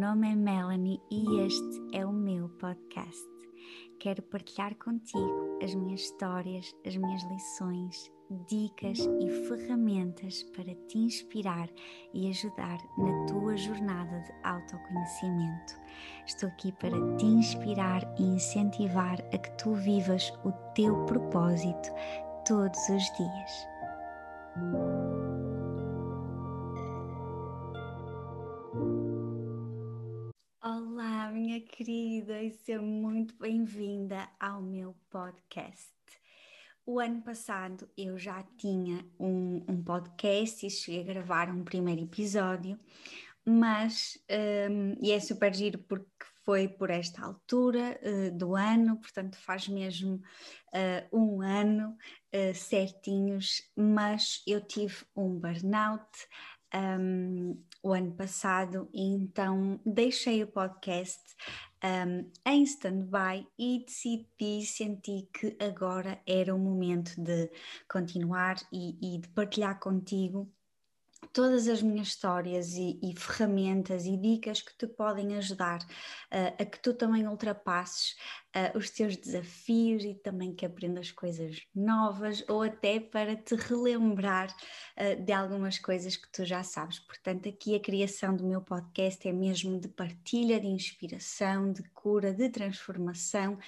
nome é Melanie e este é o meu podcast. Quero partilhar contigo as minhas histórias, as minhas lições, dicas e ferramentas para te inspirar e ajudar na tua jornada de autoconhecimento. Estou aqui para te inspirar e incentivar a que tu vivas o teu propósito todos os dias. E seja muito bem-vinda ao meu podcast. O ano passado eu já tinha um, um podcast e cheguei a gravar um primeiro episódio, mas um, e é super giro porque foi por esta altura uh, do ano, portanto faz mesmo uh, um ano uh, certinhos, mas eu tive um burnout um, o ano passado então deixei o podcast um, em stand-by e decidi, senti que agora era o momento de continuar e, e de partilhar contigo todas as minhas histórias e, e, ferramentas e dicas que te podem ajudar uh, a que tu também ultrapasses uh, os teus desafios e também que aprendas coisas novas ou até para te relembrar uh, de algumas coisas que tu já sabes. Portanto, aqui a criação do meu podcast é mesmo de partilha, de inspiração, de cura, de transformação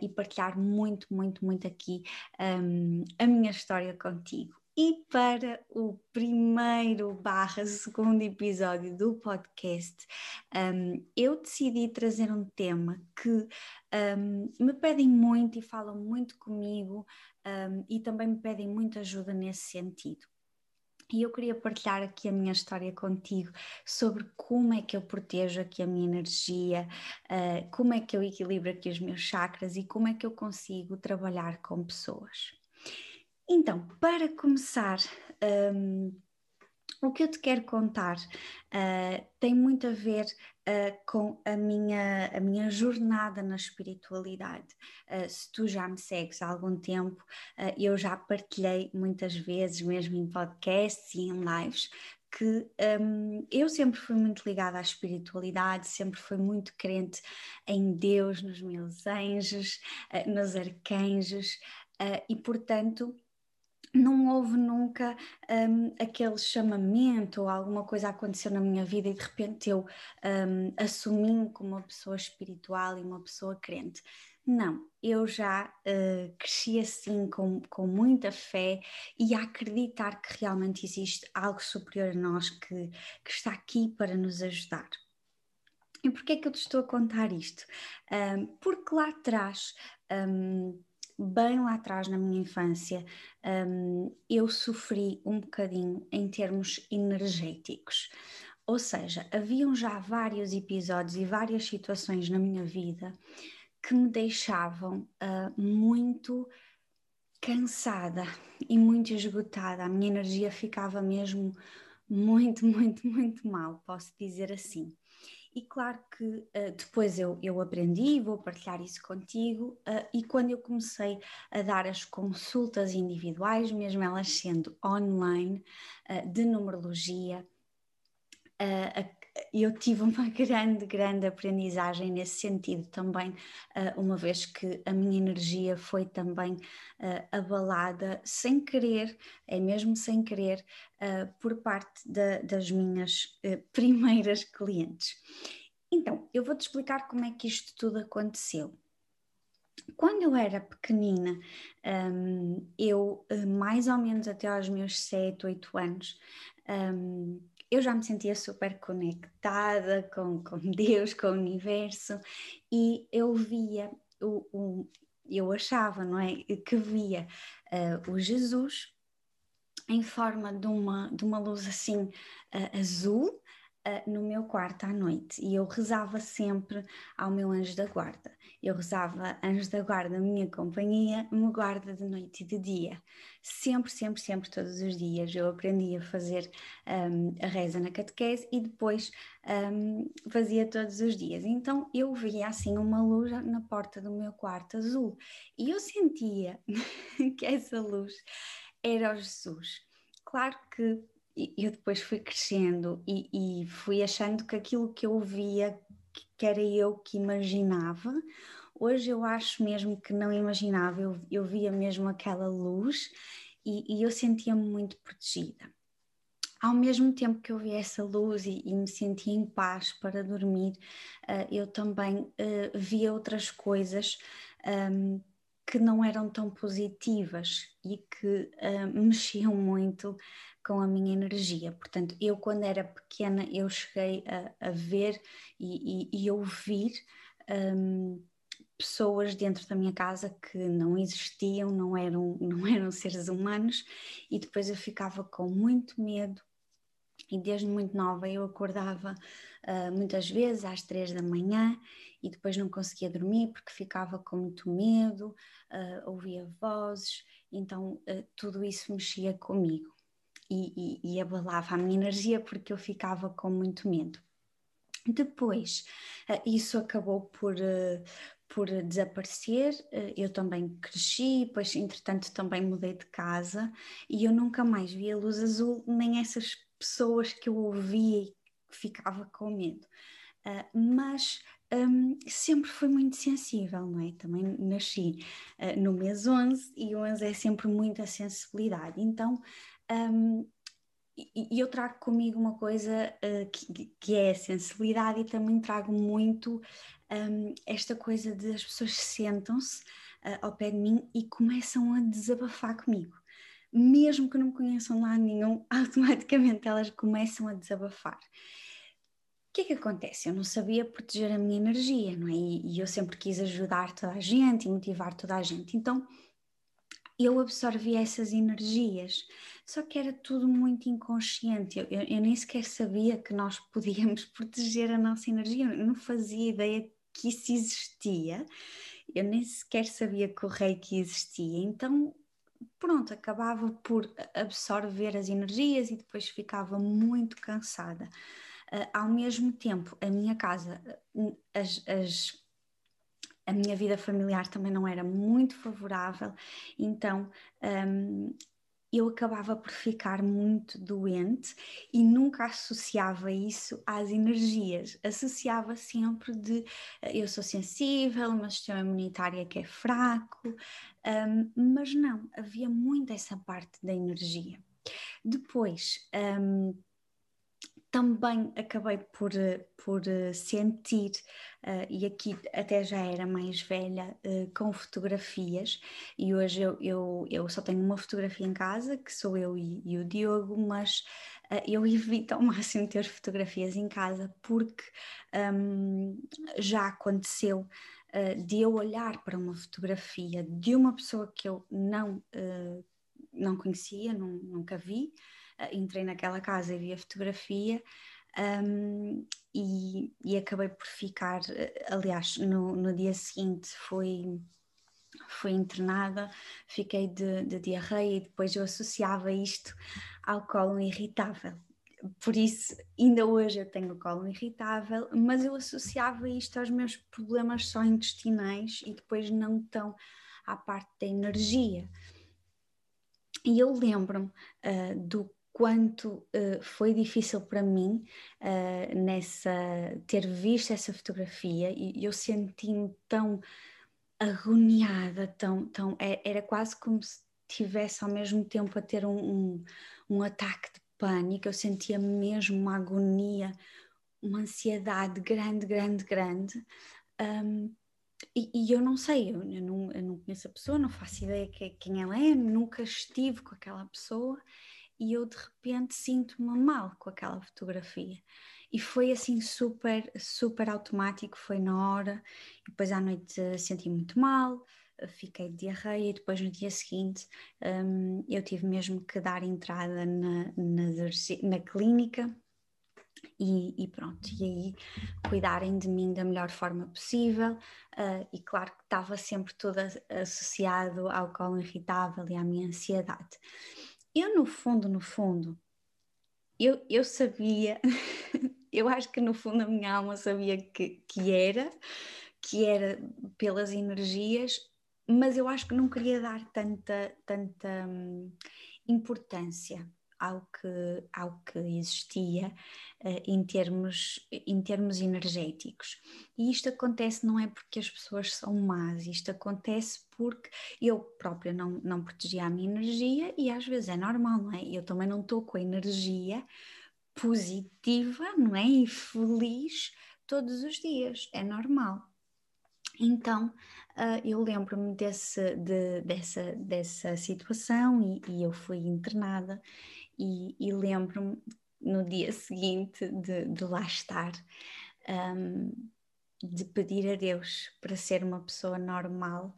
e partilhar muito, muito, muito aqui um, a minha história contigo. E para o primeiro barra segundo episódio do podcast, um, eu decidi trazer um tema que um, me pedem muito e falam muito comigo um, e também me pedem muita ajuda nesse sentido. E eu queria partilhar aqui a minha história contigo sobre como é que eu protejo aqui a minha energia, uh, como é que eu equilibro aqui os meus chakras e como é que eu consigo trabalhar com pessoas. Então, para começar, um, o que eu te quero contar uh, tem muito a ver uh, com a minha, a minha jornada na espiritualidade. Uh, se tu já me segues há algum tempo, eu já partilhei muitas vezes, mesmo em podcasts e em lives, que um, eu sempre fui muito ligada à espiritualidade, sempre fui muito crente em Deus, nos meus anjos, nos arcanjos, e portanto não houve nunca um, aquele chamamento ou alguma coisa aconteceu na minha vida e de repente eu um, assumi-me como uma pessoa espiritual e uma pessoa crente. Não, eu já uh, cresci assim com, com muita fé e a acreditar que realmente existe algo superior a nós que, que está aqui para nos ajudar. E porquê é que eu te estou a contar isto? Um, porque lá atrás um, bem lá atrás na minha infância, um, eu sofri um bocadinho em termos energéticos. Ou seja, haviam já vários episódios e várias situações na minha vida que me deixavam uh, muito cansada e muito esgotada. A minha energia ficava mesmo muito, muito, muito mal, posso dizer assim. E claro que uh, depois eu, eu aprendi, vou partilhar isso contigo, uh, e quando eu comecei a dar as consultas individuais, mesmo elas sendo online, uh, de numerologia, eu tive uma grande, grande aprendizagem nesse sentido também, uma vez que a minha energia foi também abalada sem querer, é mesmo sem querer, por parte da, das minhas primeiras clientes. Então, eu vou-te explicar como é que isto tudo aconteceu. Quando eu era pequenina, um, eu mais ou menos até aos meus 7, 8 anos, um, eu já me sentia super conectada com, com Deus, com o universo, e eu via, o, o eu achava, não é, que via uh, o Jesus em forma de uma, de uma luz assim uh, azul, uh, no meu quarto à noite e eu rezava sempre ao meu anjo da guarda. Eu rezava, anjo da guarda, minha companhia, me guarda de noite e de dia. Sempre, sempre, sempre, todos os dias. Eu aprendi a fazer um, a reza na catequese e depois um, fazia todos os dias. Então eu via assim uma luz na porta do meu quarto azul e eu sentia que essa luz era o Jesus. Claro que eu depois fui crescendo e, e, fui achando que aquilo que eu via, que era eu que imaginava, hoje eu acho mesmo que não imaginava, eu, eu via mesmo aquela luz e, e eu sentia-me muito protegida. Ao mesmo tempo que eu via essa luz e, e me sentia em paz para dormir, uh, eu também uh, via outras coisas um, que não eram tão positivas e que uh, mexiam muito com a minha energia. Portanto, eu quando era pequena eu cheguei a, a ver e, e, e ouvir um, pessoas dentro da minha casa que não existiam, não eram, não eram seres humanos e depois eu ficava com muito medo. E desde muito nova eu acordava uh, muitas vezes às três da manhã e depois não conseguia dormir porque ficava com muito medo, uh, ouvia vozes, então uh, tudo isso mexia comigo e, e, e abalava a minha energia porque eu ficava com muito medo. Depois, isso acabou por, por desaparecer, eu também cresci, depois entretanto também mudei de casa e eu nunca mais vi a luz azul, nem essas pessoas que eu ouvia e ficava com medo. Mas um, sempre fui muito sensível, não é? Também nasci uh, no mês 11 e 11 é sempre muita sensibilidade. Então, um, e eu trago comigo uma coisa uh, que, que, é a sensibilidade e também trago muito um, esta coisa de as pessoas sentam-se uh, ao pé de mim e começam a desabafar comigo mesmo que não me conheçam lá nenhum, automaticamente elas começam a desabafar. O que é que acontece? Eu não sabia proteger a minha energia, não é? E, e eu sempre quis ajudar toda a gente e motivar toda a gente. Então eu absorvi essas energias, só que era tudo muito inconsciente. Eu, eu, eu, nem sequer sabia que nós podíamos proteger a nossa energia, eu não fazia ideia que isso existia, eu nem sequer sabia que o reiki existia. Então pronto, acabava por absorver as energias e depois ficava muito cansada. Uh, ao mesmo tempo, a minha casa, as, as, a minha vida familiar também não era muito favorável, então um, eu acabava por ficar muito doente e nunca associava isso às energias. Associava sempre de eh, eu sou sensível, o meu sistema imunitário é que é fraco, um, mas não, havia muito essa parte da energia. Depois, um, também acabei por, por sentir, uh, e aqui até já era mais velha, uh, com fotografias, e hoje eu, eu, eu, só tenho uma fotografia em casa, que sou eu e, e o Diogo, mas uh, eu evito ao máximo ter fotografias em casa, porque um, já aconteceu de eu olhar para uma fotografia de uma pessoa que eu não, não conhecia, não, nunca vi, entrei naquela casa e vi a fotografia um, e, e, acabei por ficar, eh, aliás, no, no dia seguinte foi fui internada, fiquei de, de, diarreia e depois eu associava isto ao colo irritável. Por isso, ainda hoje eu tenho colo irritável, mas eu associava isto aos meus problemas só intestinais e depois não tão à parte da energia. E eu lembro-me uh, do quanto uh, foi difícil para mim uh, nessa ter visto essa fotografia e eu senti-me tão agoniada, tão, tão é, era quase como se tivesse ao mesmo tempo a ter um, um, um ataque de pânico, eu sentia mesmo uma agonia, uma ansiedade grande, grande, grande. Um, e, e, eu não sei, eu, eu, não, eu não conheço a pessoa, não faço ideia que, quem ela é, nunca estive com aquela pessoa e eu de repente sinto-me mal com aquela fotografia. E foi assim super, super automático, foi na hora, e depois à noite senti muito mal, fiquei de diarreia e depois no dia seguinte um, eu tive mesmo que dar entrada na, na, na clínica e, e, pronto, e aí cuidarem de mim da melhor forma possível. Uh, e claro que estava sempre tudo associado ao colo irritável e à minha ansiedade eu no fundo, no fundo, eu, eu sabia, eu acho que no fundo a minha alma sabia que, que era, que era pelas energias, mas eu acho que não queria dar tanta, tanta hum, importância ao que, ao que existia uh, em, termos, em termos energéticos. E isto acontece não é porque as pessoas são más, isto acontece porque eu própria não, não protegia a minha energia e às vezes é normal, não é? Eu também não estou com a energia positiva, não é? E feliz todos os dias, é normal. Então, uh, eu lembro-me desse, de, dessa, dessa situação e, e, eu fui internada e, e lembro-me no dia seguinte de, de lá estar, um, de pedir a Deus para ser uma pessoa normal,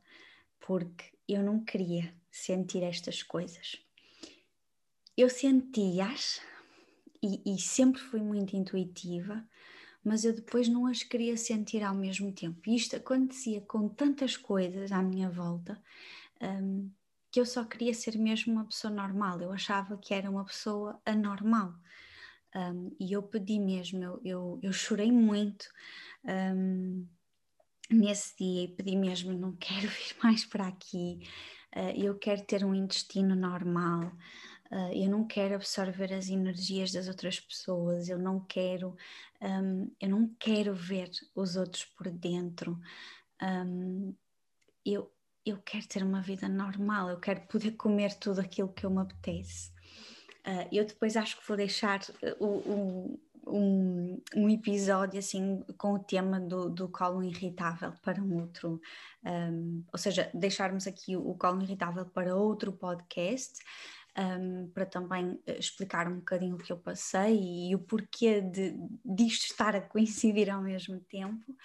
porque eu não queria sentir estas coisas. Eu sentia-as e, e sempre fui muito intuitiva, mas eu depois não as queria sentir ao mesmo tempo. E isto acontecia com tantas coisas à minha volta um, que eu só queria ser mesmo uma pessoa normal. Eu achava que era uma pessoa anormal. Um, e eu pedi mesmo, eu, eu, eu chorei muito um, nesse dia e pedi mesmo: não quero vir mais para aqui, uh, eu quero ter um intestino normal. Uh, eu não quero absorver as energias das outras pessoas, eu não quero, um, eu não quero ver os outros por dentro. Eu, eu quero ter uma vida normal, eu quero poder comer tudo aquilo que eu me apetece. Uh, eu depois acho que vou deixar uh, um, um, um, episódio assim com o tema do, do colo irritável para um outro, um, ou seja, deixarmos aqui o, o colo irritável para outro podcast um, para também eh, explicar um bocadinho o que eu passei e o porquê de, disto estar a coincidir ao mesmo tempo.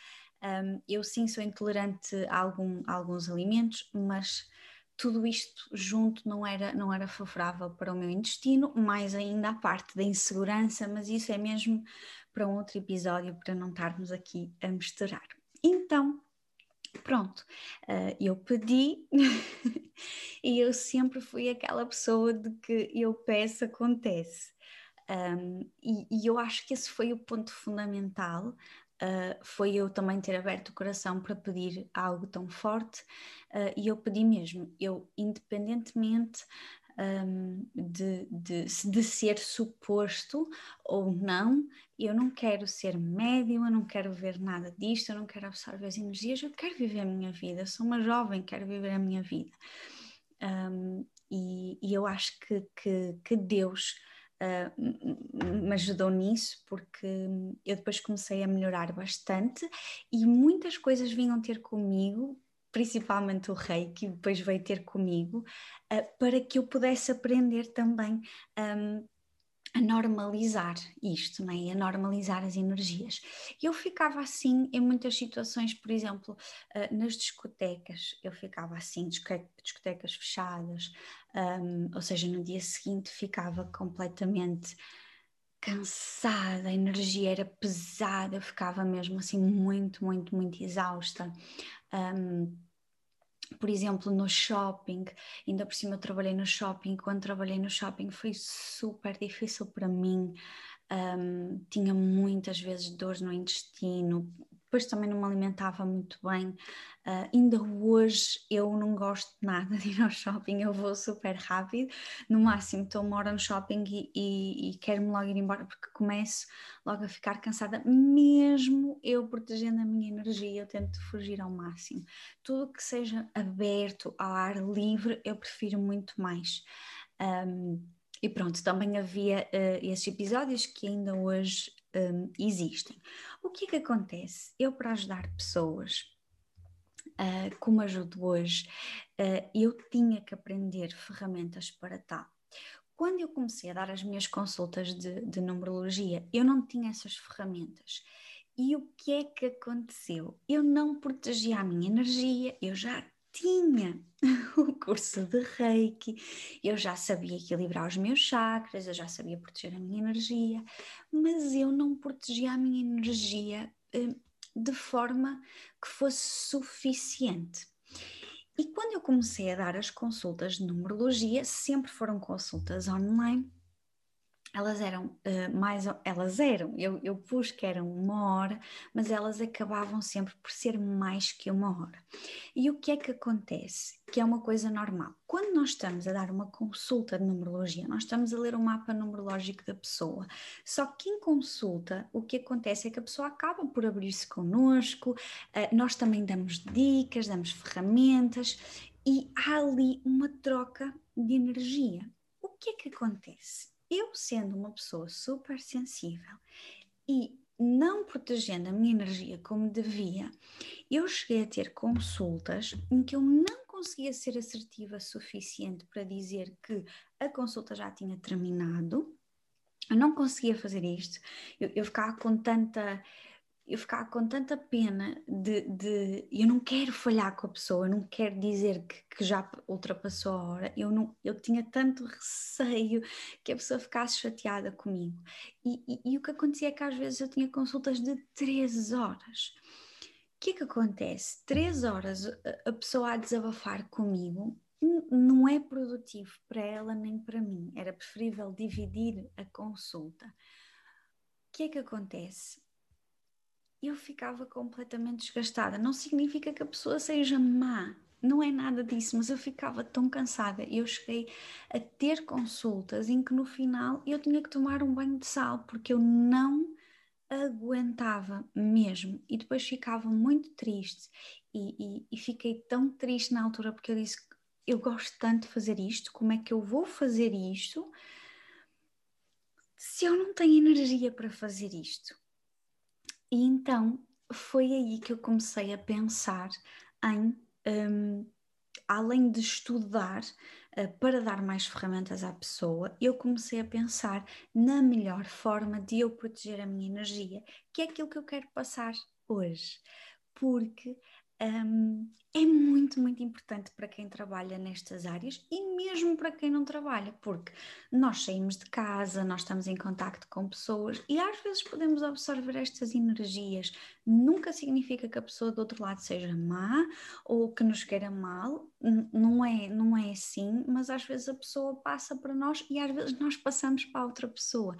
Um, eu sim sou intolerante a, algum, a alguns alimentos, mas tudo isto junto não era, não era favorável para o meu intestino, mais ainda a parte da insegurança, mas isso é mesmo para um outro episódio, para não estarmos aqui a misturar. Então, Pronto, uh, eu pedi e eu sempre fui aquela pessoa de que eu peço, acontece. Um, e, e, eu acho que esse foi o ponto fundamental, uh, foi eu também ter aberto o coração para pedir algo tão forte, uh, e eu pedi mesmo, eu independentemente um, de, de, de, ser suposto ou não, eu não quero ser médium, eu não quero ver nada disto, eu não quero absorver as energias, eu quero viver a minha vida, eu sou uma jovem, quero viver a minha vida. Um, e, e, eu acho que, que, que Deus uh, me ajudou nisso, porque eu depois comecei a melhorar bastante e muitas coisas vinham ter comigo principalmente o rei, que depois veio ter comigo, uh, para que eu pudesse aprender também um, a normalizar isto, né? a normalizar as energias. Eu ficava assim em muitas situações, por exemplo, uh, nas discotecas, eu ficava assim, discotecas fechadas, um, ou seja, no dia seguinte ficava completamente cansada, a energia era pesada, eu ficava mesmo assim muito, muito, muito exausta. Um, por exemplo, no shopping, ainda por cima eu trabalhei no shopping, quando trabalhei no shopping foi super difícil para mim, um, tinha muitas vezes dores no intestino, depois também não me alimentava muito bem. Uh, ainda hoje eu não gosto nada de ir ao shopping, eu vou super rápido. No máximo, estou uma hora no shopping e, e, e quero-me logo ir embora porque começo logo a ficar cansada, mesmo eu protegendo a minha energia, eu tento fugir ao máximo. Tudo que seja aberto ao ar livre, eu prefiro muito mais. Um, e pronto, também havia uh, esses episódios que ainda hoje um, existem. O que é que acontece? Eu, para ajudar pessoas, uh, como ajudo hoje, uh, eu tinha que aprender ferramentas para tal. Quando eu comecei a dar as minhas consultas de, de numerologia, eu não tinha essas ferramentas. E o que é que aconteceu? Eu não protegia a minha energia, eu já tinha o curso de Reiki, eu já sabia equilibrar os meus chakras, eu já sabia proteger a minha energia, mas eu não protegia a minha energia eh, de forma que fosse suficiente. E quando eu comecei a dar as consultas de numerologia, sempre foram consultas online, elas eram uh, mais, elas eram, eu, eu pus que eram uma hora, mas elas acabavam sempre por ser mais que uma hora. E o que é que acontece? Que é uma coisa normal. Quando nós estamos a dar uma consulta de numerologia, nós estamos a ler o um mapa numerológico da pessoa. Só que em consulta, o que acontece é que a pessoa acaba por abrir-se connosco, uh, nós também damos dicas, damos ferramentas e há ali uma troca de energia. O que é que acontece? Eu sendo uma pessoa super sensível e não protegendo a minha energia como devia, eu cheguei a ter consultas em que eu não conseguia ser assertiva suficiente para dizer que a consulta já tinha terminado. Eu não conseguia fazer isto. Eu, eu ficava com tanta eu ficava com tanta pena de, de, eu não quero falhar com a pessoa, eu não quero dizer que, que, já ultrapassou a hora, eu, não, eu tinha tanto receio que a pessoa ficasse chateada comigo. E, e, e o que acontecia é que às vezes eu tinha consultas de três horas. O que é que acontece? Três horas a pessoa a desabafar comigo não é produtivo para ela nem para mim. Era preferível dividir a consulta. O que é que acontece? Eu ficava completamente desgastada. Não significa que a pessoa seja má, não é nada disso, mas eu ficava tão cansada. Eu cheguei a ter consultas em que no final eu tinha que tomar um banho de sal porque eu não aguentava mesmo e depois ficava muito triste e, e, e fiquei tão triste na altura porque eu disse eu gosto tanto de fazer isto, como é que eu vou fazer isto se eu não tenho energia para fazer isto? E então foi aí que eu comecei a pensar em, um, além de estudar uh, para dar mais ferramentas à pessoa, eu comecei a pensar na melhor forma de eu proteger a minha energia, que é aquilo que eu quero passar hoje. Porque um, é muito, muito importante para quem trabalha nestas áreas e mesmo para quem não trabalha, porque nós saímos de casa, nós estamos em contacto com pessoas e às vezes podemos absorver estas energias. Nunca significa que a pessoa do outro lado seja má ou que nos queira mal, não é, não é assim, mas às vezes a pessoa passa para nós e às vezes nós passamos para outra pessoa.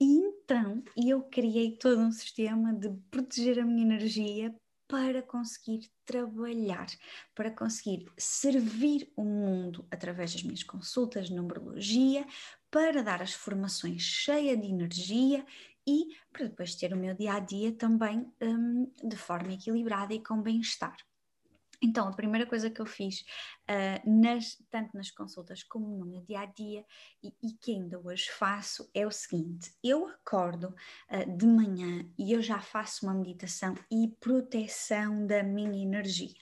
E então eu criei todo um sistema de proteger a minha energia para conseguir trabalhar, para conseguir servir o mundo através das minhas consultas de numerologia, para dar as formações cheia de energia e para depois ter o meu dia a dia também um, de forma equilibrada e com bem-estar. Então, a primeira coisa que eu fiz, uh, nas, tanto nas consultas como no meu dia a dia, e, e, que ainda hoje faço, é o seguinte: eu acordo uh, de manhã e eu já faço uma meditação e proteção da minha energia.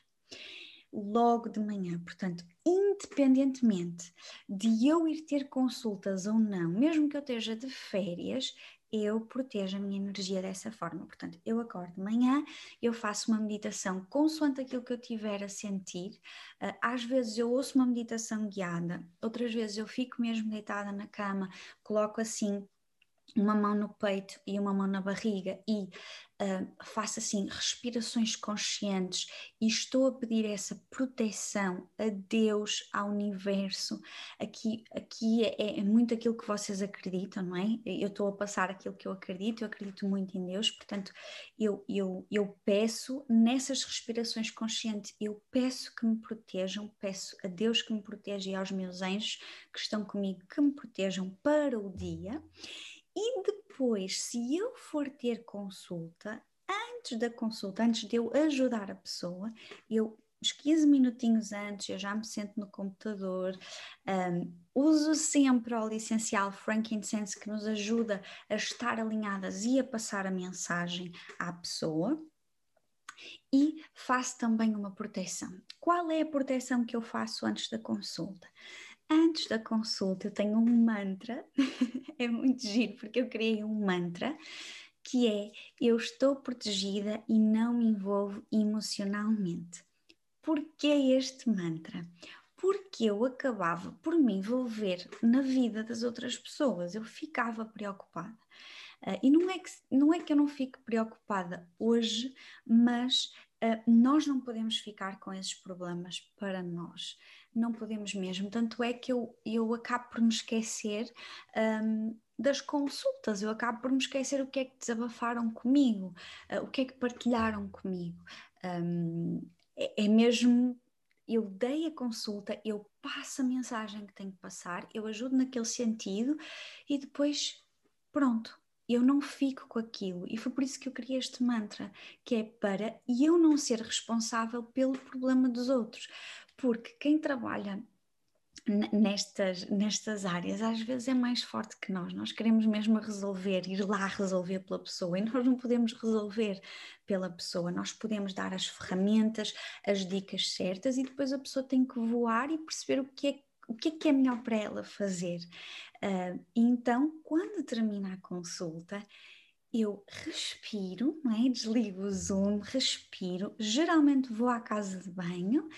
Logo de manhã, portanto, independentemente de eu ir ter consultas ou não, mesmo que eu esteja de férias, eu protejo a minha energia dessa forma. Portanto, eu acordo de manhã, eu faço uma meditação consoante aquilo que eu tiver a sentir. Uh, às vezes eu ouço uma meditação guiada, outras vezes eu fico mesmo deitada na cama, coloco assim uma mão no peito e uma mão na barriga e uh, faço assim respirações conscientes e estou a pedir essa proteção a Deus, ao universo. Aqui, aqui é, é, muito aquilo que vocês acreditam, não é? Eu estou a passar aquilo que eu acredito, eu acredito muito em Deus, portanto, eu, eu, eu peço nessas respirações conscientes, eu peço que me protejam, peço a Deus que me proteja e aos meus anjos que estão comigo que me protejam para o dia. E depois, se eu for ter consulta, antes da consulta, antes de eu ajudar a pessoa, eu uns 15 minutinhos antes, eu já me sento no computador, um, uso sempre o óleo essencial frankincense que nos ajuda a estar alinhadas e a passar a mensagem à pessoa. E faço também uma proteção. Qual é a proteção que eu faço antes da consulta? Antes da consulta, eu tenho um mantra, é muito giro, porque eu criei um mantra que é: Eu estou protegida e não me envolvo emocionalmente. Porquê este mantra? Porque eu acabava por me envolver na vida das outras pessoas, eu ficava preocupada. Uh, e não é, que, não é que eu não fique preocupada hoje, mas uh, nós não podemos ficar com esses problemas para nós não podemos mesmo. Tanto é que eu, eu acabo por me esquecer um, das consultas, eu acabo por me esquecer o que é que desabafaram comigo, uh, o que é que partilharam comigo. Um, é, é mesmo eu dei a consulta, eu passo a mensagem que tenho que passar, eu ajudo naquele sentido e depois, pronto, eu não fico com aquilo. E foi por isso que eu criei este mantra, que é para eu não ser responsável pelo problema dos outros. Porque quem trabalha nestas, nestas áreas às vezes é mais forte que nós. Nós queremos mesmo resolver, ir lá resolver pela pessoa e nós não podemos resolver pela pessoa. Nós podemos dar as ferramentas, as dicas certas e depois a pessoa tem que voar e perceber o que é o que é que é melhor para ela fazer. Uh, então, quando termina a consulta, eu respiro, é? desligo o Zoom, respiro, geralmente vou à casa de banho,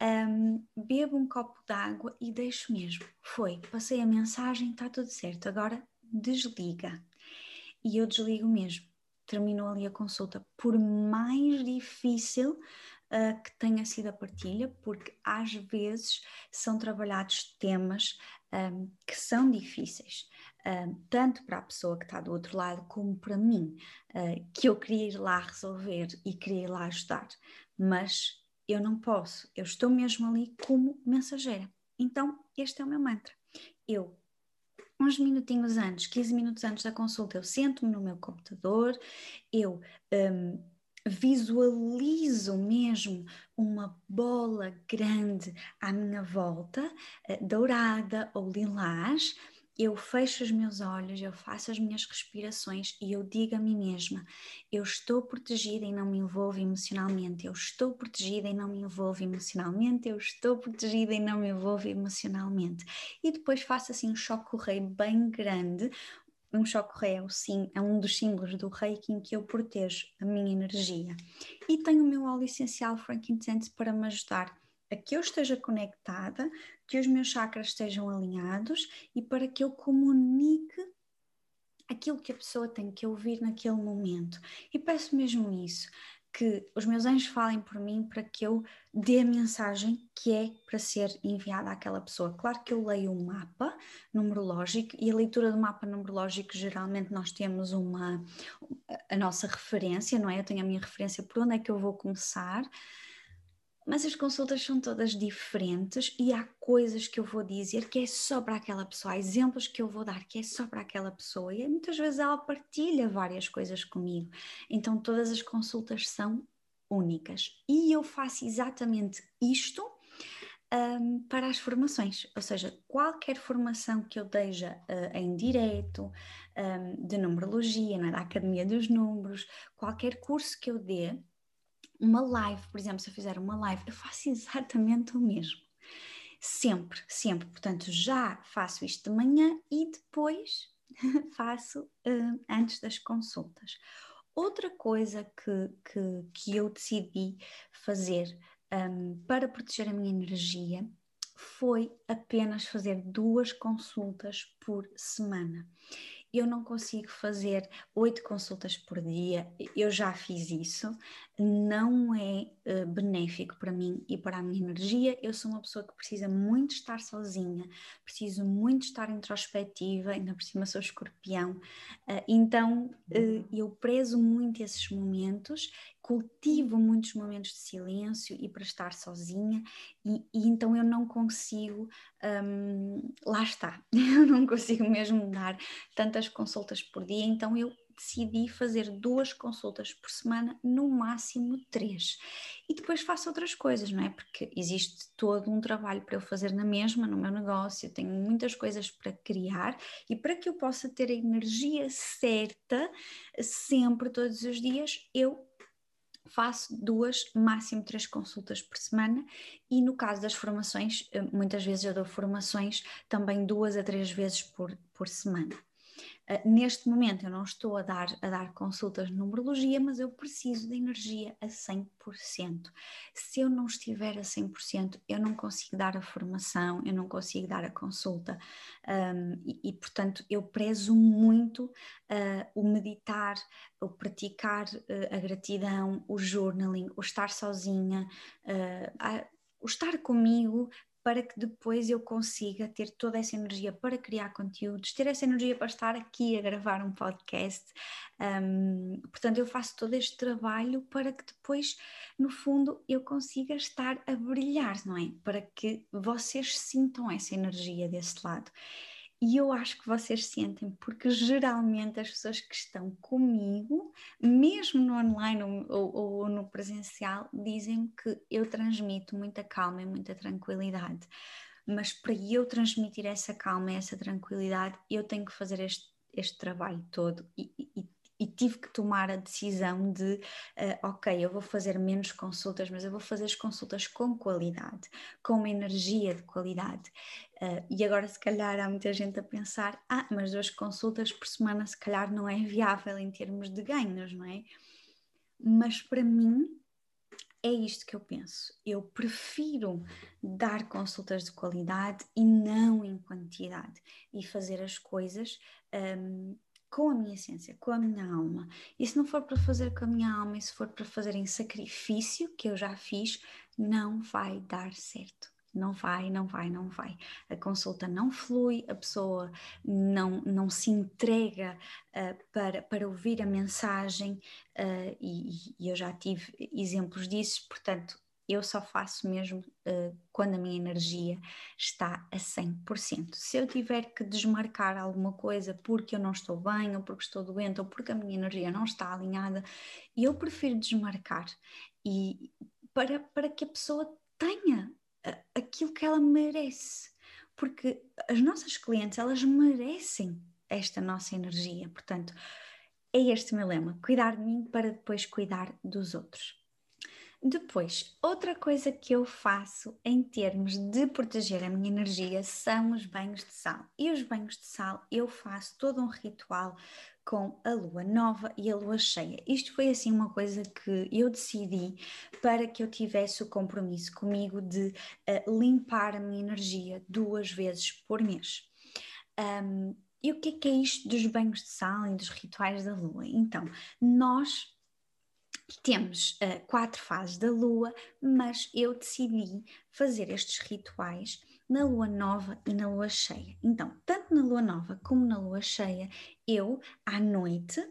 um, bebo um copo d'água e deixo mesmo. Foi, passei a mensagem, está tudo certo, agora desliga. E eu desligo mesmo. Terminou ali a consulta. Por mais difícil uh, que tenha sido a partilha, porque às vezes são trabalhados temas um, que são difíceis tanto para a pessoa que está do outro lado como para mim, uh, que eu queria ir lá resolver e queria ir lá ajudar, mas eu não posso, eu estou mesmo ali como mensageira. Então, este é o meu mantra. Eu, uns minutinhos antes, 15 minutos antes da consulta, eu sento-me no meu computador, eu um, visualizo mesmo uma bola grande à minha volta, uh, dourada ou lilás, eu fecho os meus olhos, eu faço as minhas respirações e eu digo a mim mesma: eu estou protegida e não me envolvo emocionalmente, eu estou protegida e não me envolvo emocionalmente, eu estou protegida e não me envolvo emocionalmente. E depois faço assim um choque correio bem grande. Um choque correio é, o sim, é um dos símbolos do reiki em que eu protejo a minha energia. E tenho o meu óleo essencial frankincense para me ajudar a que eu esteja conectada, que os meus chakras estejam alinhados e para que eu comunique aquilo que a pessoa tem que ouvir naquele momento. E peço mesmo isso, que os meus anjos falem por mim para que eu dê a mensagem que é para ser enviada àquela pessoa. Claro que eu leio um mapa numerológico e a leitura do mapa numerológico geralmente nós temos uma a nossa referência, não é? Eu tenho a minha referência por onde é que eu vou começar mas as consultas são todas diferentes e há coisas que eu vou dizer que é só para aquela pessoa, há exemplos que eu vou dar que é só para aquela pessoa e muitas vezes ela partilha várias coisas comigo. Então todas as consultas são únicas e eu faço exatamente isto um, para as formações, ou seja, qualquer formação que eu deixe uh, em direto, um, de numerologia, é? Academia dos Números, qualquer curso que eu dê, uma live, por exemplo, se eu fizer uma live, eu faço exatamente o mesmo. Sempre, sempre. Portanto, já faço isto de manhã e depois faço uh, antes das consultas. Outra coisa que, que, que eu decidi fazer um, para proteger a minha energia foi apenas fazer duas consultas por semana eu não consigo fazer oito consultas por dia, eu já fiz isso, não é uh, benéfico para mim e para a minha energia. Eu sou uma pessoa que precisa muito estar sozinha, preciso muito estar introspectiva, ainda por cima sou escorpião, uh, então uh, eu prezo muito esses momentos cultivo muitos momentos de silêncio e para estar sozinha, e, e então eu não consigo, um, lá está, eu não consigo mesmo dar tantas consultas por dia, então eu decidi fazer duas consultas por semana, no máximo três. E depois faço outras coisas, não é? Porque existe todo um trabalho para eu fazer na mesma, no meu negócio, tenho muitas coisas para criar e para que eu possa ter a energia certa sempre, todos os dias, eu faço duas, máximo três consultas por semana e no caso das formações, eh, muitas vezes eu dou formações também duas a três vezes por, por semana. Uh, neste momento eu não estou a dar, a dar consultas de numerologia, mas eu preciso de energia a 100%. Se eu não estiver a 100%, eu não consigo dar a formação, eu não consigo dar a consulta. Um, e, e, portanto, eu prezo muito uh, o meditar, o praticar uh, a gratidão, o journaling, o estar sozinha, a, o estar comigo para que depois eu consiga ter toda essa energia para criar conteúdos, ter essa energia para estar aqui a gravar um podcast. Um, portanto, eu faço todo este trabalho para que depois, no fundo, eu consiga estar a brilhar, não é? Para que vocês sintam essa energia desse lado. E eu acho que vocês sentem, porque geralmente as pessoas que estão comigo, mesmo no online ou, ou, ou no presencial, dizem que eu transmito muita calma e muita tranquilidade. Mas para eu transmitir essa calma e essa tranquilidade, eu tenho que fazer este, este trabalho todo e, e, e tive que tomar a decisão de, uh, ok, eu vou fazer menos consultas, mas eu vou fazer as consultas com qualidade, com uma energia de qualidade. Uh, e agora, se calhar, há muita gente a pensar: ah, mas duas consultas por semana, se calhar, não é viável em termos de ganhos, não é? Mas para mim, é isto que eu penso. Eu prefiro dar consultas de qualidade e não em quantidade e fazer as coisas um, com a minha essência, com a minha alma. E se não for para fazer com a minha alma e se for para fazer em sacrifício, que eu já fiz, não vai dar certo não vai, não vai, não vai. A consulta não flui, a pessoa não, não se entrega uh, para, para ouvir a mensagem uh, e, e, eu já tive exemplos disso, portanto, eu só faço mesmo uh, quando a minha energia está a 100%. Se eu tiver que desmarcar alguma coisa porque eu não estou bem, ou porque estou doente, ou porque a minha energia não está alinhada, eu prefiro desmarcar e para, para que a pessoa tenha aquilo que ela merece. Porque as nossas clientes, elas merecem esta nossa energia. Portanto, é este o meu lema: cuidar de mim para depois cuidar dos outros. Depois, outra coisa que eu faço em termos de proteger a minha energia são os banhos de sal. E os banhos de sal eu faço todo um ritual com a lua nova e a lua cheia. Isto foi assim uma coisa que eu decidi para que eu tivesse o compromisso comigo de uh, limpar a minha energia duas vezes por mês. Um, e o que é, que é isto dos banhos de sal e dos rituais da lua? Então, nós temos uh, quatro fases da lua, mas eu decidi fazer estes rituais na lua nova e na lua cheia. Então, tanto na lua nova como na lua cheia, eu à noite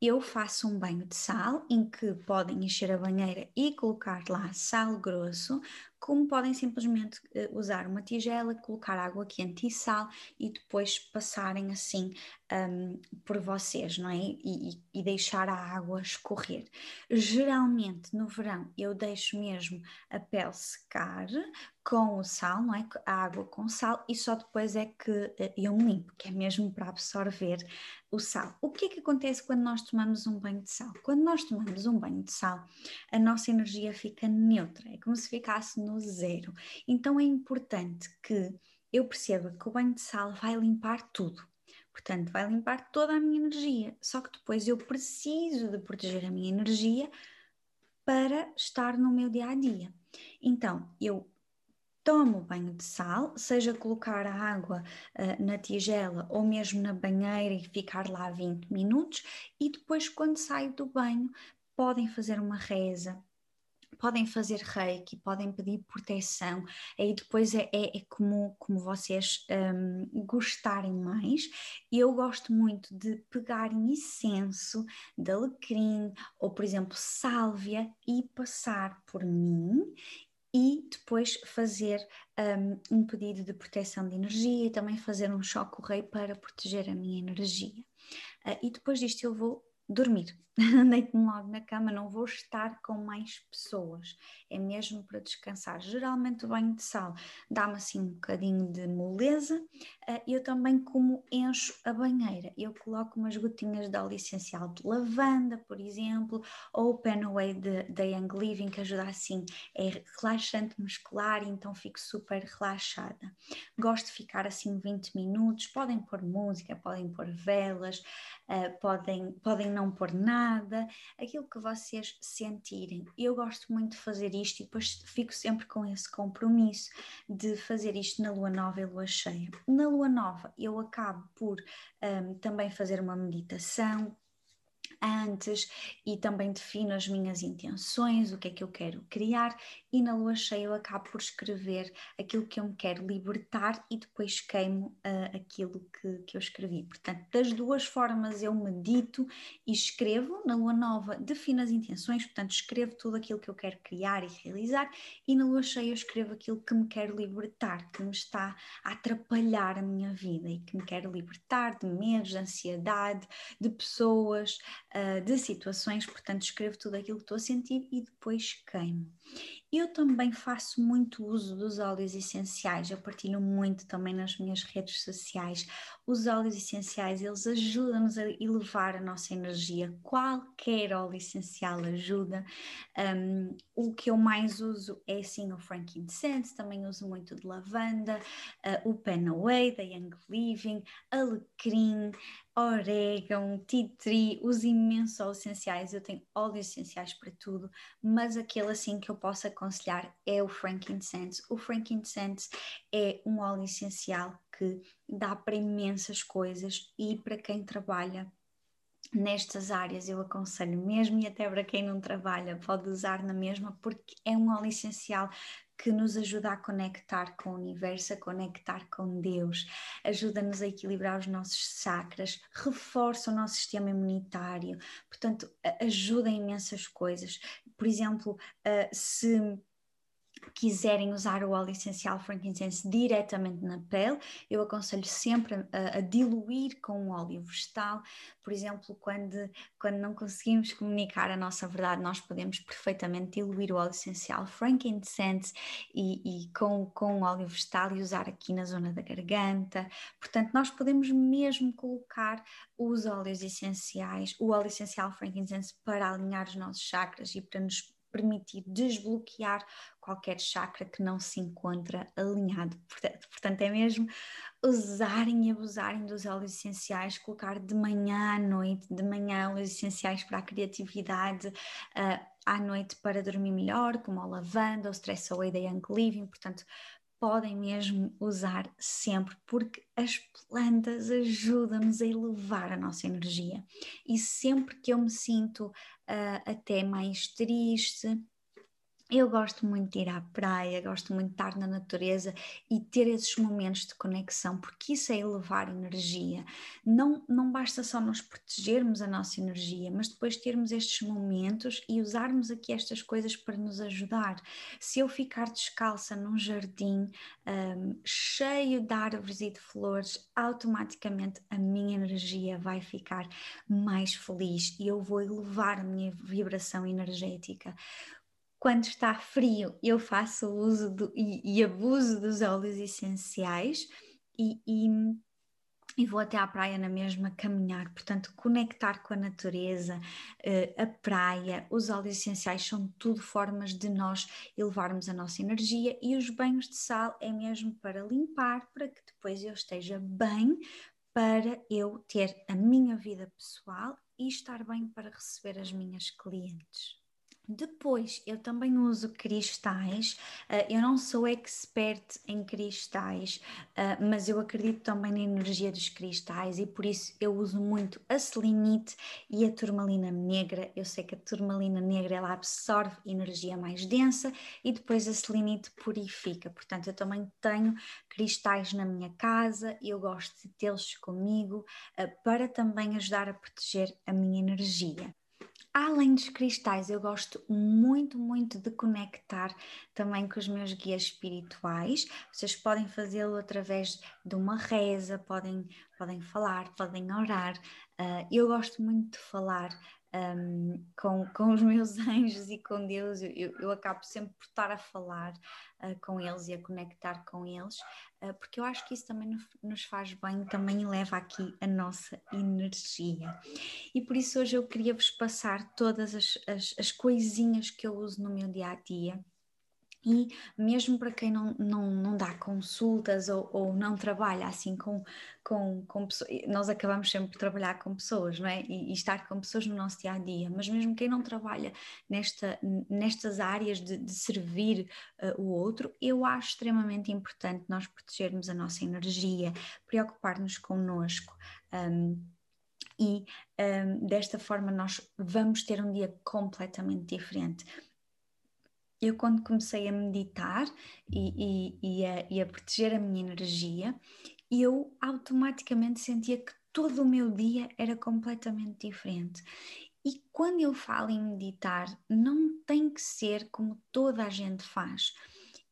eu faço um banho de sal em que podem encher a banheira e colocar lá sal grosso, como podem simplesmente uh, usar uma tigela, colocar água quente e sal e depois passarem assim um, por vocês, não é? E, e, deixar a água escorrer. Geralmente no verão eu deixo mesmo a pele secar com o sal, não é? A água com sal e só depois é que uh, eu me limpo, que é mesmo para absorver o sal. O que é que acontece quando nós tomamos um banho de sal? Quando nós tomamos um banho de sal, a nossa energia fica neutra, é como se ficasse no zero. Então é importante que eu perceba que o banho de sal vai limpar tudo. Portanto, vai limpar toda a minha energia. Só que depois eu preciso de proteger a minha energia para estar no meu dia a dia. Então, eu tomo banho de sal, seja colocar a água uh, na tigela ou mesmo na banheira e ficar lá 20 minutos, e depois, quando saio do banho, podem fazer uma reza. Podem fazer reiki, podem pedir proteção, aí depois é, é, é como, como vocês um, gostarem mais. Eu gosto muito de pegar em incenso de alecrim ou, por exemplo, sálvia e passar por mim e depois fazer um, um, pedido de proteção de energia e também fazer um choque rei para proteger a minha energia. Uh, e depois disto eu vou dormir. Deito-me logo na cama, não vou estar com mais pessoas, é mesmo para descansar. Geralmente o banho de sal dá-me assim um bocadinho de moleza. Uh, eu também, como encho a banheira, eu coloco umas gotinhas de óleo essencial de lavanda, por exemplo, ou o Penaway da Young Living, que ajuda assim, é relaxante muscular, então fico super relaxada. Gosto de ficar assim 20 minutos, podem pôr música, podem pôr velas, uh, podem, podem não pôr nada, aquilo que vocês sentirem. Eu gosto muito de fazer isto e depois fico sempre com esse compromisso de fazer isto na lua nova e lua cheia. Na lua nova, eu acabo por um, também fazer uma meditação antes e também defino as minhas intenções, o que é que eu quero criar e na lua cheia eu acabo por escrever aquilo que eu me quero libertar e depois queimo uh, aquilo que, que eu escrevi. Portanto, das duas formas eu medito e escrevo, na lua nova defino as intenções, portanto escrevo tudo aquilo que eu quero criar e realizar e na lua cheia eu escrevo aquilo que me quero libertar, que me está a atrapalhar a minha vida e que me quero libertar de medos, de ansiedade, de pessoas, uh, de situações, portanto escrevo tudo aquilo que estou a sentir e depois queimo. Eu também faço muito uso dos óleos essenciais, eu partilho muito também nas minhas redes sociais. Os óleos essenciais, eles ajudam-nos a elevar a nossa energia. Qualquer óleo essencial ajuda. Um, o que eu mais uso é sim o frankincense, também uso muito de lavanda, uh, o Penaway da Young Living, alecrim, orégano, tea tree, os imensos óleos essenciais. Eu tenho óleos essenciais para tudo, mas aquele assim que eu posso aconselhar é o frankincense. O frankincense é um óleo essencial que dá para imensas coisas e para quem trabalha nestas áreas eu aconselho mesmo e até para quem não trabalha pode usar na mesma porque é um óleo essencial que nos ajuda a conectar com o universo, a conectar com Deus, ajuda-nos a equilibrar os nossos chakras, reforça o nosso sistema imunitário, portanto, ajuda em imensas coisas. Por exemplo, uh, se quiserem usar o óleo essencial frankincense diretamente na pele, eu aconselho sempre a, a, diluir com óleo vegetal. Por exemplo, quando, quando não conseguimos comunicar a nossa verdade, nós podemos perfeitamente diluir o óleo essencial frankincense e, e com, com óleo vegetal e usar aqui na zona da garganta. Portanto, nós podemos mesmo colocar os óleos essenciais, o óleo essencial frankincense para alinhar os nossos chakras e para nos permitir desbloquear qualquer chakra que não se encontra alinhado. Portanto, é mesmo usarem e abusarem dos óleos essenciais, colocar de manhã à noite, de manhã óleos essenciais para a criatividade, uh, à noite para dormir melhor, como a lavanda, o Stress Away da Young Living, portanto, podem mesmo usar sempre, porque as plantas ajudam-nos a elevar a nossa energia. E sempre que eu me sinto uh, até mais triste, eu gosto muito de ir à praia, gosto muito de estar na natureza e ter esses momentos de conexão, porque isso é elevar energia. Não, não basta só nós protegermos a nossa energia, mas depois termos estes momentos e usarmos aqui estas coisas para nos ajudar. Se eu ficar descalça num jardim um, cheio de árvores e de flores, automaticamente a minha energia vai ficar mais feliz e eu vou elevar a minha vibração energética quando está frio, eu faço uso do, e, e, abuso dos óleos essenciais e, e, e, vou até à praia na mesma caminhar. Portanto, conectar com a natureza, eh, a praia, os óleos essenciais são tudo formas de nós elevarmos a nossa energia e os banhos de sal é mesmo para limpar, para que depois eu esteja bem, para eu ter a minha vida pessoal e estar bem para receber as minhas clientes. Depois, eu também uso cristais. Uh, eu não sou expert em cristais, uh, mas eu acredito também na energia dos cristais e por isso eu uso muito a selenite e a turmalina negra. Eu sei que a turmalina negra ela absorve energia mais densa e depois a selenite purifica. Portanto, eu também tenho cristais na minha casa e eu gosto de tê-los comigo uh, para também ajudar a proteger a minha energia. Além dos cristais, eu gosto muito, muito de conectar também com os meus guias espirituais. Vocês podem fazê-lo através de uma reza, podem, podem falar, podem orar. Uh, eu gosto muito de falar um, com, com os meus anjos e com Deus, eu, eu acabo sempre por estar a falar uh, com eles e a conectar com eles, porque eu acho que isso também nos faz bem, também leva aqui a nossa energia. E por isso hoje eu queria vos passar todas as, as, as coisinhas que eu uso no meu dia a dia e mesmo para quem não, não, não dá consultas ou, ou não trabalha assim com, com, com pessoas, nós acabamos sempre por trabalhar com pessoas, não é? E, e, estar com pessoas no nosso dia a dia, mas mesmo quem não trabalha nesta, nestas áreas de, de servir uh, o outro, eu acho extremamente importante nós protegermos a nossa energia, preocupar-nos connosco. Um, e um, desta forma nós vamos ter um dia completamente diferente. Eu, quando comecei a meditar e, e, e, a, e a proteger a minha energia, eu automaticamente sentia que todo o meu dia era completamente diferente. E quando eu falo em meditar, não tem que ser como toda a gente faz.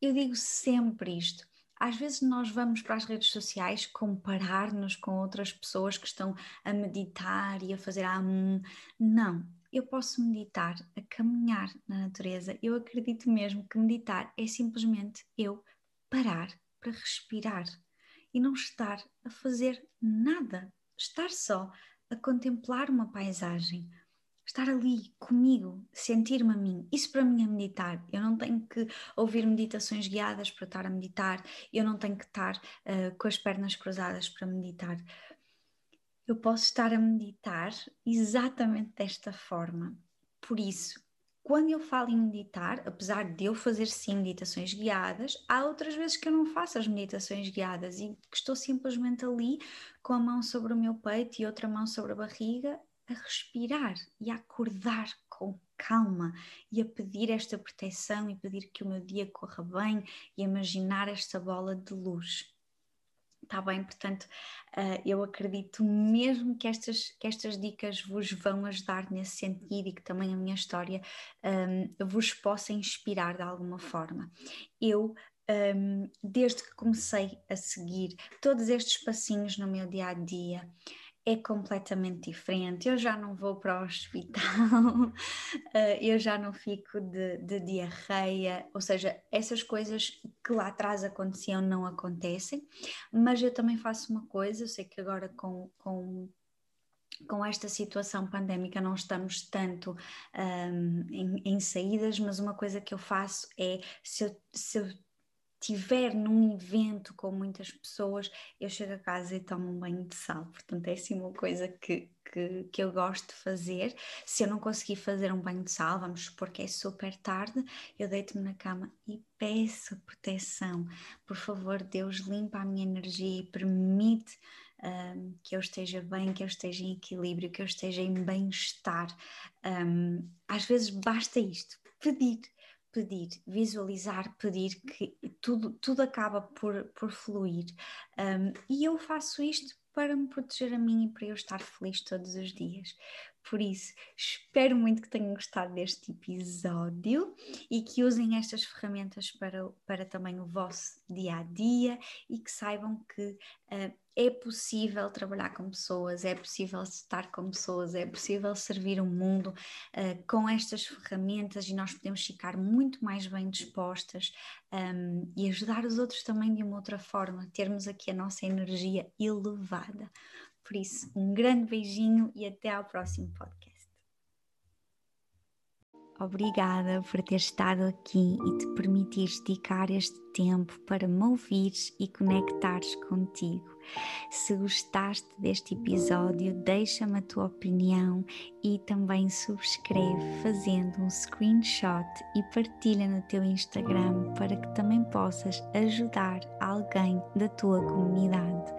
Eu digo sempre isto às vezes nós vamos para as redes sociais comparar-nos com outras pessoas que estão a meditar e a fazer ah, hum. não. Eu posso meditar, a caminhar na natureza. Eu acredito mesmo que meditar é simplesmente eu parar para respirar e não estar a fazer nada, estar só a contemplar uma paisagem, estar ali comigo, sentir-me a mim. Isso para mim é meditar. Eu não tenho que ouvir meditações guiadas para estar a meditar, eu não tenho que estar uh, com as pernas cruzadas para meditar. Eu posso estar a meditar exatamente desta forma. Por isso, quando eu falo em meditar, apesar de eu fazer sim meditações guiadas, há outras vezes que eu não faço as meditações guiadas e que estou simplesmente ali com a mão sobre o meu peito e outra mão sobre a barriga a respirar e a acordar com calma e a pedir esta proteção e pedir que o meu dia corra bem e imaginar esta bola de luz. Está bem? Portanto, uh, eu acredito mesmo que estas, que estas dicas vos vão ajudar nesse sentido e que também a minha história um, vos possa inspirar de alguma forma. Eu um, desde que comecei a seguir todos estes passinhos no meu dia a dia, é completamente diferente. Eu já não vou para o hospital, eh, eu já não fico de, de, diarreia, ou seja, essas coisas que lá atrás aconteciam não acontecem, mas eu também faço uma coisa, eu sei que agora com, com com esta situação pandémica não estamos tanto um, em, em, saídas, mas uma coisa que eu faço é se eu, se eu estiver num evento com muitas pessoas, eu chego a casa e tomo um banho de sal. Portanto, é assim uma coisa que, que, que, eu gosto de fazer. Se eu não conseguir fazer um banho de sal, vamos supor que é super tarde, eu deito-me na cama e peço proteção. Por favor, Deus limpa a minha energia e permite. Um, que eu esteja bem, que eu esteja em equilíbrio, que eu esteja em bem-estar. Um, às vezes basta isto, pedir, pedir, visualizar, pedir que tudo, tudo acaba por, por fluir. Um, e eu faço isto para me proteger a mim e para eu estar feliz todos os dias. Por isso, espero muito que tenham gostado deste episódio e que usem estas ferramentas para, para também o vosso dia a dia e que saibam que uh, é possível trabalhar com pessoas, é possível estar com pessoas, é possível servir o mundo uh, com estas ferramentas e nós podemos ficar muito mais bem dispostas um, e ajudar os outros também de uma outra forma, termos aqui a nossa energia elevada. Por isso, um grande beijinho e até ao próximo podcast. Obrigada por ter estado aqui e te permitires dedicar este tempo para me ouvires e conectares contigo. Se gostaste deste episódio, deixa-me a tua opinião e também subscreve fazendo um screenshot e partilha no teu Instagram para que também possas ajudar alguém da tua comunidade.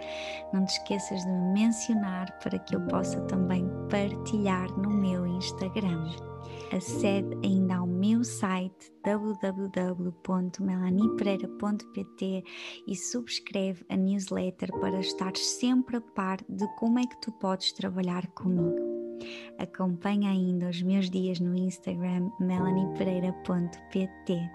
Não te esqueças de me mencionar para que eu possa também partilhar no meu Instagram acede ainda ao meu site www.melanipereira.pt e subscreve a newsletter para estar sempre a par de como é que tu podes trabalhar comigo. Acompanha ainda os meus dias no Instagram melaniepereira.pt.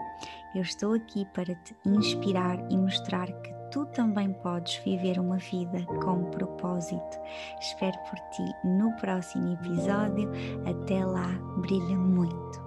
Eu estou aqui para te inspirar e mostrar que tu também podes viver uma vida com propósito. Espero por ti no próximo episódio. Até lá, brilha muito.